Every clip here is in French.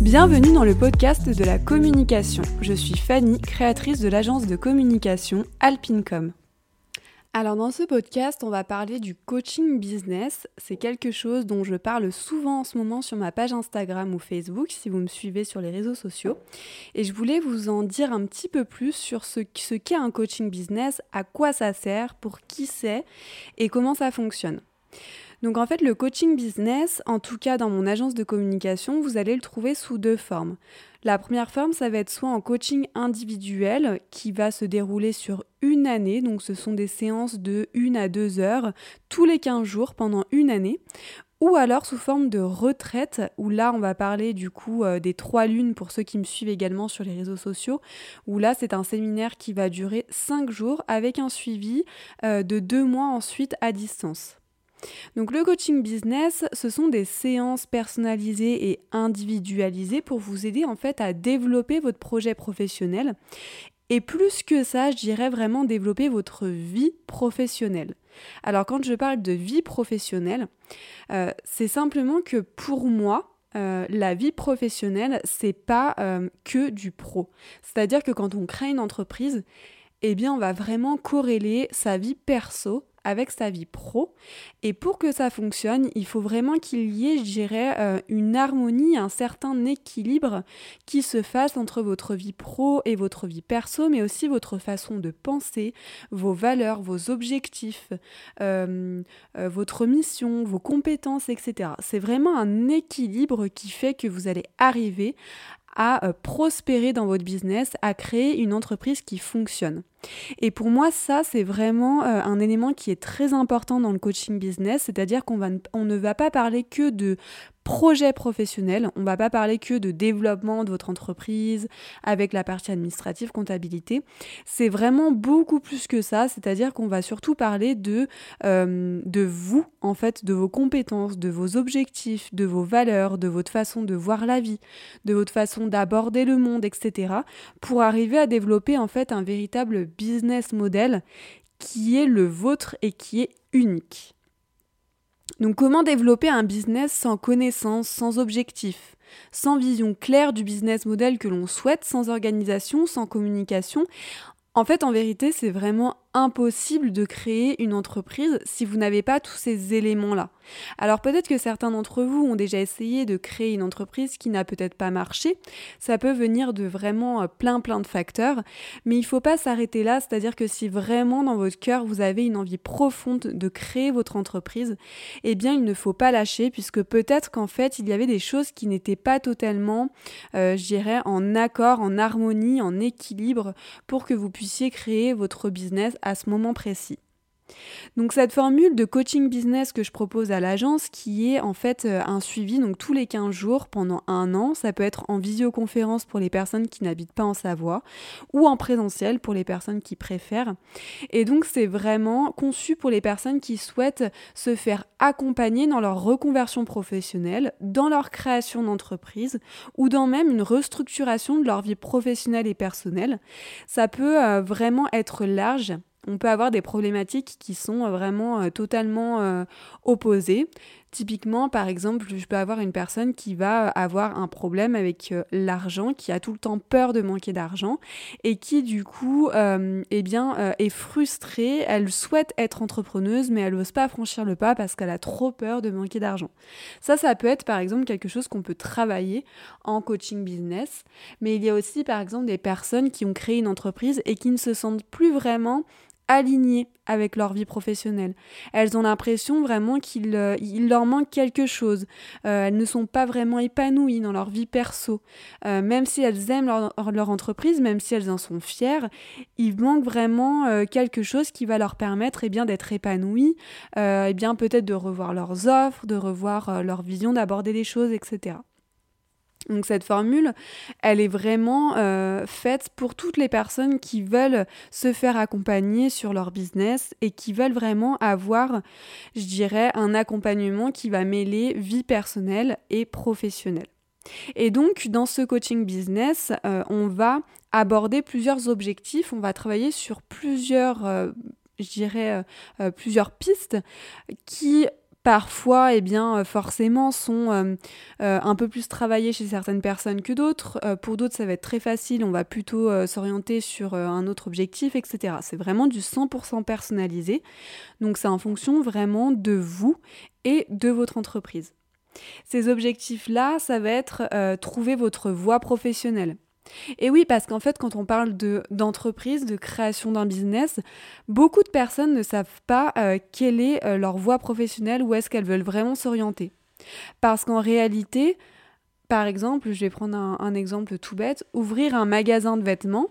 Bienvenue dans le podcast de la communication. Je suis Fanny, créatrice de l'agence de communication Alpincom. Alors dans ce podcast, on va parler du coaching business. C'est quelque chose dont je parle souvent en ce moment sur ma page Instagram ou Facebook si vous me suivez sur les réseaux sociaux. Et je voulais vous en dire un petit peu plus sur ce, qu'est un coaching business, à quoi ça sert, pour qui c'est et comment ça fonctionne. Donc en fait, le coaching business, en tout cas dans mon agence de communication, vous allez le trouver sous deux formes. La première forme, ça va être soit en coaching individuel qui va se dérouler sur une année, donc ce sont des séances de 1 à 2 heures tous les 15 jours pendant une année, ou alors sous forme de retraite, où là on va parler du coup euh, des trois lunes pour ceux qui me suivent également sur les réseaux sociaux, où là c'est un séminaire qui va durer 5 jours avec un suivi euh, de 2 mois ensuite à distance. Donc le coaching business, ce sont des séances personnalisées et individualisées pour vous aider en fait à développer votre projet professionnel. Et plus que ça, je dirais vraiment développer votre vie professionnelle. Alors quand je parle de vie professionnelle, euh, c'est simplement que pour moi, euh, la vie professionnelle, c'est pas euh, que du pro. C'est-à-dire que quand on crée une entreprise, eh bien, on va vraiment corréler sa vie perso avec sa vie pro. Et pour que ça fonctionne, il faut vraiment qu'il y ait, je dirais, euh, une harmonie, un certain équilibre qui se fasse entre votre vie pro et votre vie perso, mais aussi votre façon de penser, vos valeurs, vos objectifs, euh, euh, votre mission, vos compétences, etc. C'est vraiment un équilibre qui fait que vous allez arriver à prospérer dans votre business, à créer une entreprise qui fonctionne. Et pour moi, ça, c'est vraiment euh, un élément qui est très important dans le coaching business, c'est-à-dire qu'on on ne va pas parler que de projet professionnel, on ne va pas parler que de développement de votre entreprise avec la partie administrative, comptabilité. C'est vraiment beaucoup plus que ça, c'est-à-dire qu'on va surtout parler de, euh, de vous, en fait, de vos compétences, de vos objectifs, de vos valeurs, de votre façon de voir la vie, de votre façon d'aborder le monde, etc., pour arriver à développer en fait un véritable business model qui est le vôtre et qui est unique. Donc comment développer un business sans connaissance, sans objectif, sans vision claire du business model que l'on souhaite, sans organisation, sans communication? En fait, en vérité, c'est vraiment impossible de créer une entreprise si vous n'avez pas tous ces éléments-là. Alors peut-être que certains d'entre vous ont déjà essayé de créer une entreprise qui n'a peut-être pas marché. Ça peut venir de vraiment euh, plein plein de facteurs, mais il ne faut pas s'arrêter là, c'est-à-dire que si vraiment dans votre cœur vous avez une envie profonde de créer votre entreprise, eh bien il ne faut pas lâcher puisque peut-être qu'en fait il y avait des choses qui n'étaient pas totalement, euh, je dirais, en accord, en harmonie, en équilibre pour que vous puissiez créer votre business à ce moment précis. Donc cette formule de coaching business que je propose à l'agence qui est en fait euh, un suivi tous les 15 jours pendant un an, ça peut être en visioconférence pour les personnes qui n'habitent pas en Savoie ou en présentiel pour les personnes qui préfèrent. Et donc c'est vraiment conçu pour les personnes qui souhaitent se faire accompagner dans leur reconversion professionnelle, dans leur création d'entreprise ou dans même une restructuration de leur vie professionnelle et personnelle. Ça peut euh, vraiment être large on peut avoir des problématiques qui sont euh, vraiment euh, totalement euh, opposées. Typiquement, par exemple, je peux avoir une personne qui va avoir un problème avec l'argent, qui a tout le temps peur de manquer d'argent et qui du coup eh bien, est frustrée. Elle souhaite être entrepreneuse mais elle n'ose pas franchir le pas parce qu'elle a trop peur de manquer d'argent. Ça, ça peut être par exemple quelque chose qu'on peut travailler en coaching business. Mais il y a aussi par exemple des personnes qui ont créé une entreprise et qui ne se sentent plus vraiment alignées avec leur vie professionnelle. Elles ont l'impression vraiment qu'il euh, leur manque quelque chose. Euh, elles ne sont pas vraiment épanouies dans leur vie perso. Euh, même si elles aiment leur, entreprise, même si elles en sont fières, il manque vraiment quelque chose qui va leur permettre eh bien d'être épanouies, eh bien peut-être de revoir leurs offres, de revoir leur vision d'aborder les choses, etc. Donc cette formule, elle est vraiment euh, faite pour toutes les personnes qui veulent se faire accompagner sur leur business et qui veulent vraiment avoir, je dirais, un accompagnement qui va mêler vie personnelle et professionnelle. Et donc dans ce coaching business, euh, on va aborder plusieurs objectifs, on va travailler sur plusieurs... Euh, je dirais, plusieurs pistes qui parfois, eh bien, euh, forcément, sont euh, euh, un peu plus travaillés chez certaines personnes que d'autres. pour d'autres, ça va être très facile, on va plutôt s'orienter sur un autre objectif, etc. C'est vraiment du 100% personnalisé. Donc, c'est en fonction vraiment de vous et de votre entreprise. Ces objectifs-là, ça va être trouver votre voie professionnelle. Et oui, parce qu'en fait, quand on parle d'entreprise, de, création d'un business, beaucoup de personnes ne savent pas euh, quelle est euh, leur voie professionnelle, où est-ce qu'elles veulent vraiment s'orienter. Parce qu'en réalité, par exemple, je vais prendre un, exemple tout bête, ouvrir un magasin de vêtements,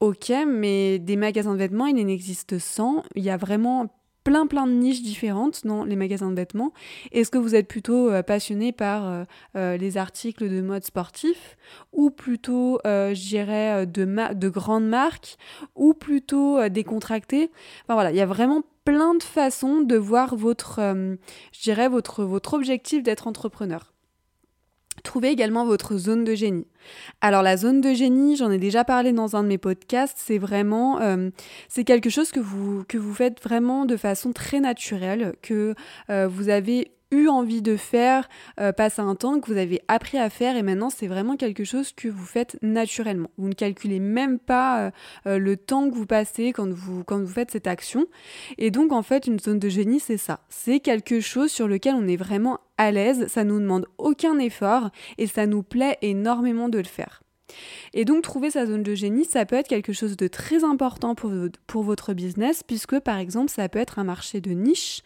ok, mais des magasins de vêtements, il en existe 100, il y a vraiment plein plein de niches différentes dans les magasins de vêtements. Est-ce que vous êtes plutôt euh, passionné par euh, euh, les articles de mode sportif ou plutôt, je dirais, de, de grandes marques ou plutôt décontracté Enfin voilà, il y a vraiment plein de façons de voir votre, je dirais, votre, votre objectif d'être entrepreneur. Trouvez également votre zone de génie. Alors la zone de génie, j'en ai déjà parlé dans un de mes podcasts, c'est vraiment euh, c'est quelque chose que vous que vous faites vraiment de façon très naturelle, que euh, vous avez envie de faire euh, passer un temps, que vous avez appris à faire et maintenant c'est vraiment quelque chose que vous faites naturellement. Vous ne calculez même pas euh, euh, le temps que vous passez quand vous, quand vous faites cette action. Et donc en fait une zone de génie c'est ça. C'est quelque chose sur lequel on est vraiment à l'aise, ça nous demande aucun effort et ça nous plaît énormément de le faire. Et donc trouver sa zone de génie, ça peut être quelque chose de très important pour, votre business, puisque par exemple, ça peut être un marché de niche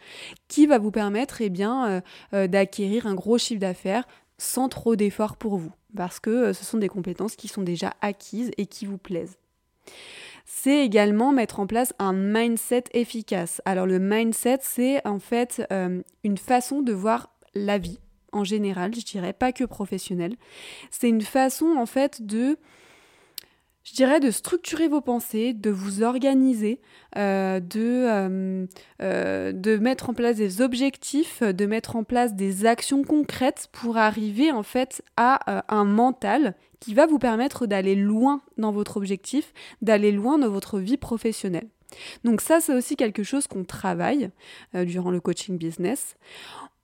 qui va vous permettre eh euh, euh, d'acquérir un gros chiffre d'affaires sans trop d'efforts pour vous, parce que euh, ce sont des compétences qui sont déjà acquises et qui vous plaisent c'est également mettre en place un mindset efficace. Alors le mindset, c'est en fait une façon de voir la vie, en général, je dirais, pas que professionnel. C'est une façon en fait de je dirais de structurer vos pensées, de vous organiser, euh, de, euh, euh, de mettre en place des objectifs, de mettre en place des actions concrètes pour arriver en fait à un mental qui va vous permettre d'aller loin dans votre objectif, d'aller loin dans votre vie professionnelle. Donc ça, c'est aussi quelque chose qu'on travaille durant le coaching business.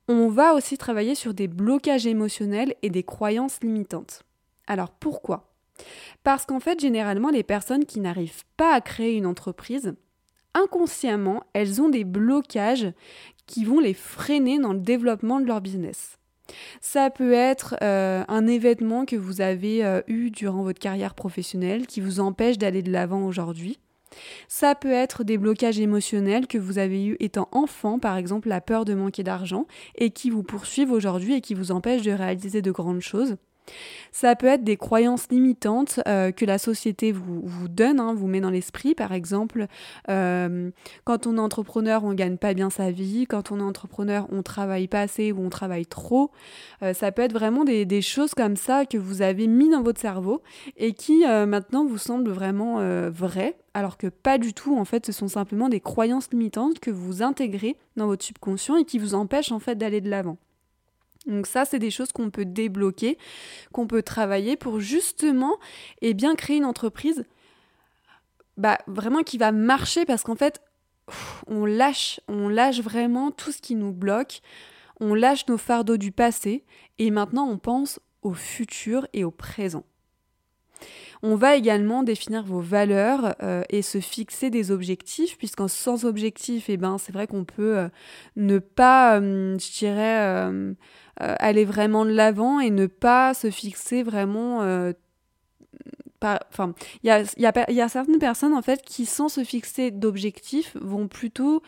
On va aussi travailler sur des blocages émotionnels et des croyances limitantes. Alors pourquoi? Parce qu'en fait, généralement, les personnes qui n'arrivent pas à créer une entreprise, inconsciemment, elles ont des blocages qui vont les freiner dans le développement de leur business. Ça peut être euh, un événement que vous avez euh, eu durant votre carrière professionnelle qui vous empêche d'aller de l'avant aujourd'hui. Ça peut être des blocages émotionnels que vous avez eu étant enfant, par exemple la peur de manquer d'argent, et qui vous poursuivent aujourd'hui et qui vous empêchent de réaliser de grandes choses. Ça peut être des croyances limitantes euh, que la société vous, donne, hein, vous met dans l'esprit. Par exemple, euh, quand on est entrepreneur, on gagne pas bien sa vie. Quand on est entrepreneur, on travaille pas assez ou on travaille trop. Euh, ça peut être vraiment des, des, choses comme ça que vous avez mis dans votre cerveau et qui maintenant vous semblent vraiment vraies, alors que pas du tout. En fait, ce sont simplement des croyances limitantes que vous intégrez dans votre subconscient et qui vous empêchent en fait d'aller de l'avant. Donc ça, c'est des choses qu'on peut débloquer, qu'on peut travailler pour justement et eh bien, créer une entreprise bah, vraiment qui va marcher parce qu'en fait, on lâche, on lâche vraiment tout ce qui nous bloque, on lâche nos fardeaux du passé et maintenant on pense au futur et au présent. On va également définir vos valeurs euh, et se fixer des objectifs, puisqu'en sans objectif, eh ben, c'est vrai qu'on peut euh, ne pas, euh, aller vraiment de l'avant et ne pas se fixer vraiment enfin, il y a, y a, certaines personnes en fait qui, sans se fixer d'objectifs, vont plutôt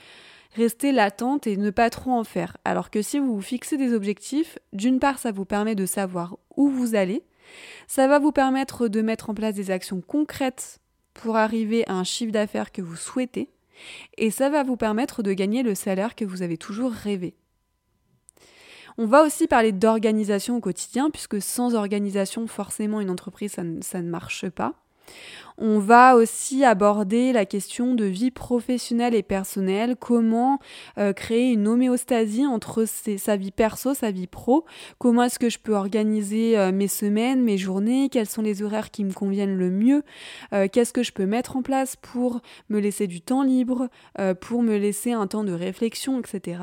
rester latentes et ne pas trop en faire. Alors que si vous vous fixez des objectifs, d'une part, ça vous permet de savoir où vous allez, ça va vous permettre de mettre en place des actions concrètes pour arriver à un chiffre d'affaires que vous souhaitez, et ça va vous permettre de gagner le salaire que vous avez toujours rêvé. On va aussi parler d'organisation au quotidien, puisque sans organisation, forcément, une entreprise, ça ne, marche pas. On va aussi aborder la question de vie professionnelle et personnelle, comment euh, créer une homéostasie entre sa vie perso, sa vie pro, comment est-ce que je peux organiser euh, mes semaines, mes journées, quels sont les horaires qui me conviennent le mieux, euh, qu'est-ce que je peux mettre en place pour me laisser du temps libre, pour me laisser un temps de réflexion, etc.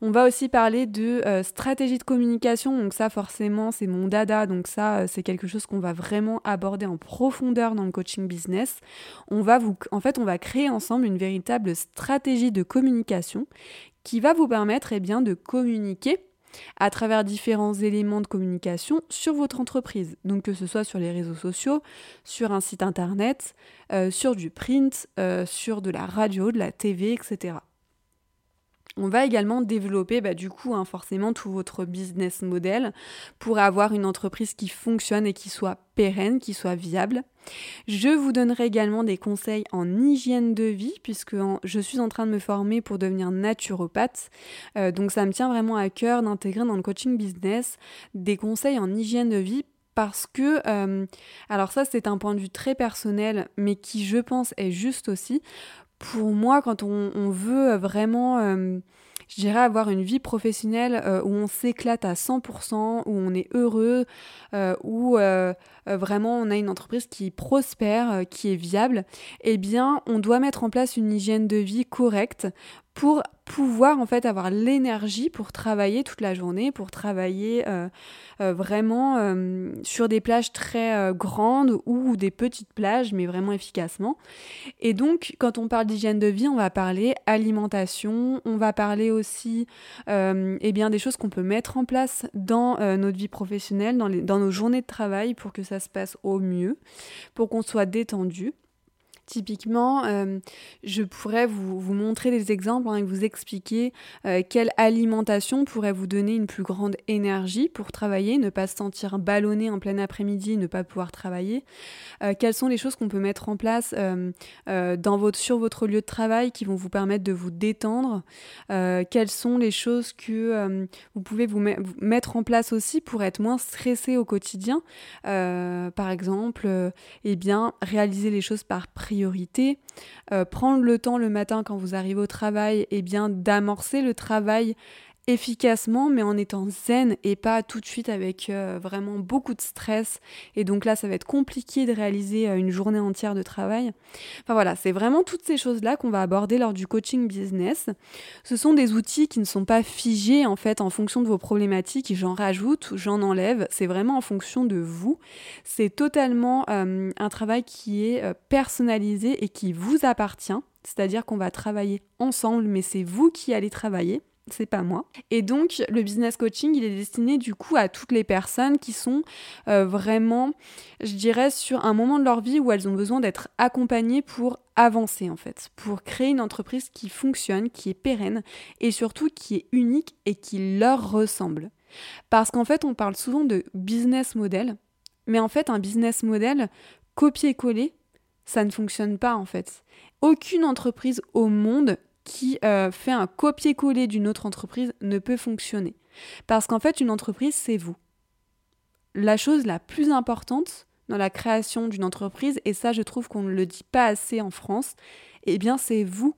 On va aussi parler de euh, stratégie de communication. Donc ça, forcément, c'est mon dada. Donc ça, euh, c'est quelque chose qu'on va vraiment aborder en profondeur dans le coaching business. On va vous, en fait, on va créer ensemble une véritable stratégie de communication qui va vous permettre eh de communiquer à travers différents éléments de communication sur votre entreprise. Donc que ce soit sur les réseaux sociaux, sur un site internet, euh, sur du print, sur de la radio, de la TV, etc. On va également développer bah, du coup hein, forcément tout votre business model pour avoir une entreprise qui fonctionne et qui soit pérenne, qui soit viable. Je vous donnerai également des conseils en hygiène de vie puisque je suis en train de me former pour devenir naturopathe. Euh, donc ça me tient vraiment à cœur d'intégrer dans le coaching business des conseils en hygiène de vie parce que, euh, alors ça c'est un point de vue très personnel, mais qui je pense est juste aussi, pour moi, quand on, veut vraiment, euh, je dirais, avoir une vie professionnelle euh, où on s'éclate à 100%, où on est heureux, euh, où vraiment on a une entreprise qui prospère, qui est viable, eh bien, on doit mettre en place une hygiène de vie correcte pour pouvoir en fait avoir l'énergie pour travailler toute la journée, pour travailler euh, euh, vraiment euh, sur des plages très grandes ou des petites plages, mais vraiment efficacement. Et donc, quand on parle d'hygiène de vie, on va parler alimentation, on va parler aussi eh bien, des choses qu'on peut mettre en place dans notre vie professionnelle, dans, nos journées de travail pour que ça se passe au mieux, pour qu'on soit détendu. Typiquement, euh, je pourrais vous, montrer des exemples hein, et vous expliquer euh, quelle alimentation pourrait vous donner une plus grande énergie pour travailler, ne pas se sentir ballonné en plein après-midi, ne pas pouvoir travailler. Euh, quelles sont les choses qu'on peut mettre en place dans votre, sur votre lieu de travail qui vont vous permettre de vous détendre? quelles sont les choses que vous pouvez vous, mettre en place aussi pour être moins stressé au quotidien? par exemple, eh bien, réaliser les choses par priorité euh, prendre le temps le matin quand vous arrivez au travail, et eh bien d'amorcer le travail efficacement, mais en étant zen et pas tout de suite avec euh, vraiment beaucoup de stress. Et donc là, ça va être compliqué de réaliser euh, une journée entière de travail. Enfin voilà, c'est vraiment toutes ces choses-là qu'on va aborder lors du coaching business. Ce sont des outils qui ne sont pas figés en fait en fonction de vos problématiques. J'en rajoute, j'en enlève. C'est vraiment en fonction de vous. C'est totalement euh, un travail qui est personnalisé et qui vous appartient. C'est-à-dire qu'on va travailler ensemble, mais c'est vous qui allez travailler c'est pas moi. Et donc le business coaching, il est destiné du coup à toutes les personnes qui sont euh, vraiment, je dirais, sur un moment de leur vie où elles ont besoin d'être accompagnées pour avancer en fait, pour créer une entreprise qui fonctionne, qui est pérenne et surtout qui est unique et qui leur ressemble. Parce qu'en fait, on parle souvent de business model, mais en fait, un business model copier-coller, ça ne fonctionne pas en fait. Aucune entreprise au monde qui euh, fait un copier-coller d'une autre entreprise ne peut fonctionner. Parce qu'en fait, une entreprise, c'est vous. La chose la plus importante dans la création d'une entreprise, et ça je trouve qu'on ne le dit pas assez en France, eh bien c'est vous.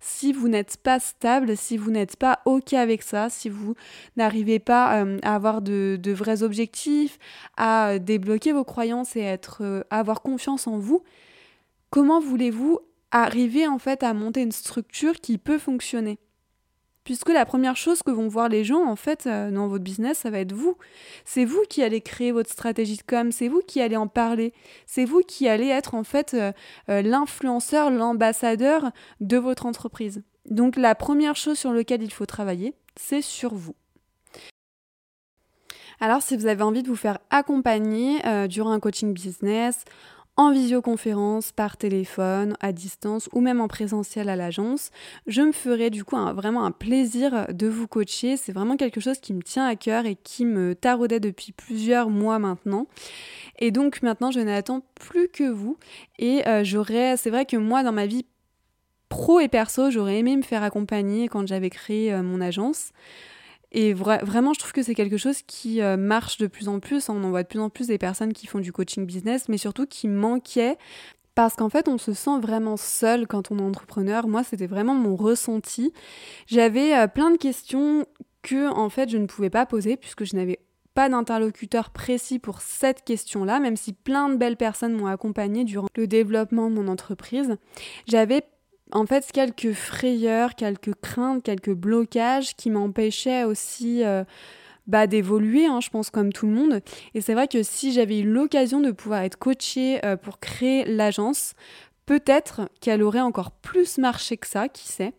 Si vous n'êtes pas stable, si vous n'êtes pas OK avec ça, si vous n'arrivez pas euh, à avoir de, vrais objectifs, à débloquer vos croyances et être, euh, avoir confiance en vous, comment voulez-vous arriver en fait à monter une structure qui peut fonctionner. Puisque la première chose que vont voir les gens en fait euh, dans votre business, ça va être vous. C'est vous qui allez créer votre stratégie de com, c'est vous qui allez en parler, c'est vous qui allez être en fait euh, euh, l'influenceur, l'ambassadeur de votre entreprise. Donc la première chose sur laquelle il faut travailler, c'est sur vous. Alors si vous avez envie de vous faire accompagner durant un coaching business, en visioconférence, par téléphone, à distance ou même en présentiel à l'agence. Je me ferai du coup vraiment un plaisir de vous coacher. C'est vraiment quelque chose qui me tient à cœur et qui me taraudait depuis plusieurs mois maintenant. Et donc maintenant, je n'attends plus que vous. Et euh, j'aurais, c'est vrai que moi, dans ma vie pro et perso, j'aurais aimé me faire accompagner quand j'avais créé euh, mon agence. Et vraiment, je trouve que c'est quelque chose qui euh, marche de plus en plus. On en voit de plus en plus des personnes qui font du coaching business, mais surtout qui manquaient parce qu'en fait, on se sent vraiment seul quand on est entrepreneur. Moi, c'était vraiment mon ressenti. J'avais euh, plein de questions que, en fait, je ne pouvais pas poser puisque je n'avais pas d'interlocuteur précis pour cette question-là, même si plein de belles personnes m'ont accompagné durant le développement de mon entreprise. J'avais en fait quelques frayeurs, quelques craintes, quelques blocages qui m'empêchaient aussi euh, bah, d'évoluer, hein, je pense comme tout le monde. Et c'est vrai que si j'avais eu l'occasion de pouvoir être coachée euh, pour créer l'agence, peut-être qu'elle aurait encore plus marché que ça, qui sait.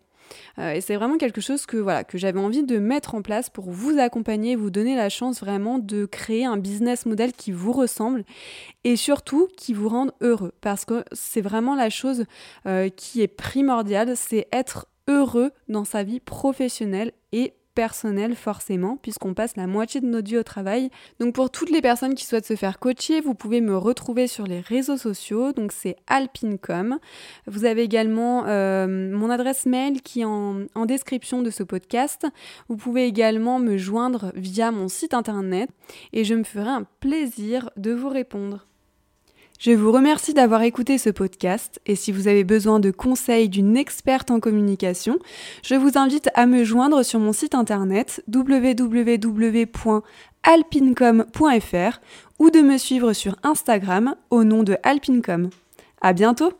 Euh, et c'est vraiment quelque chose que voilà que j'avais envie de mettre en place pour vous accompagner, vous donner la chance vraiment de créer un business model qui vous ressemble et surtout qui vous rende heureux. Parce que c'est vraiment la chose euh, qui est primordiale, c'est être heureux dans sa vie professionnelle et personnel forcément, puisqu'on passe la moitié de notre vie au travail. Donc pour toutes les personnes qui souhaitent se faire coacher, vous pouvez me retrouver sur les réseaux sociaux, donc c'est Alpincom. Vous avez également euh, mon adresse mail qui est en, en description de ce podcast. Vous pouvez également me joindre via mon site internet et je me ferai un plaisir de vous répondre. Je vous remercie d'avoir écouté ce podcast et si vous avez besoin de conseils d'une experte en communication, je vous invite à me joindre sur mon site internet www.alpincom.fr ou de me suivre sur Instagram au nom de Alpincom. À bientôt!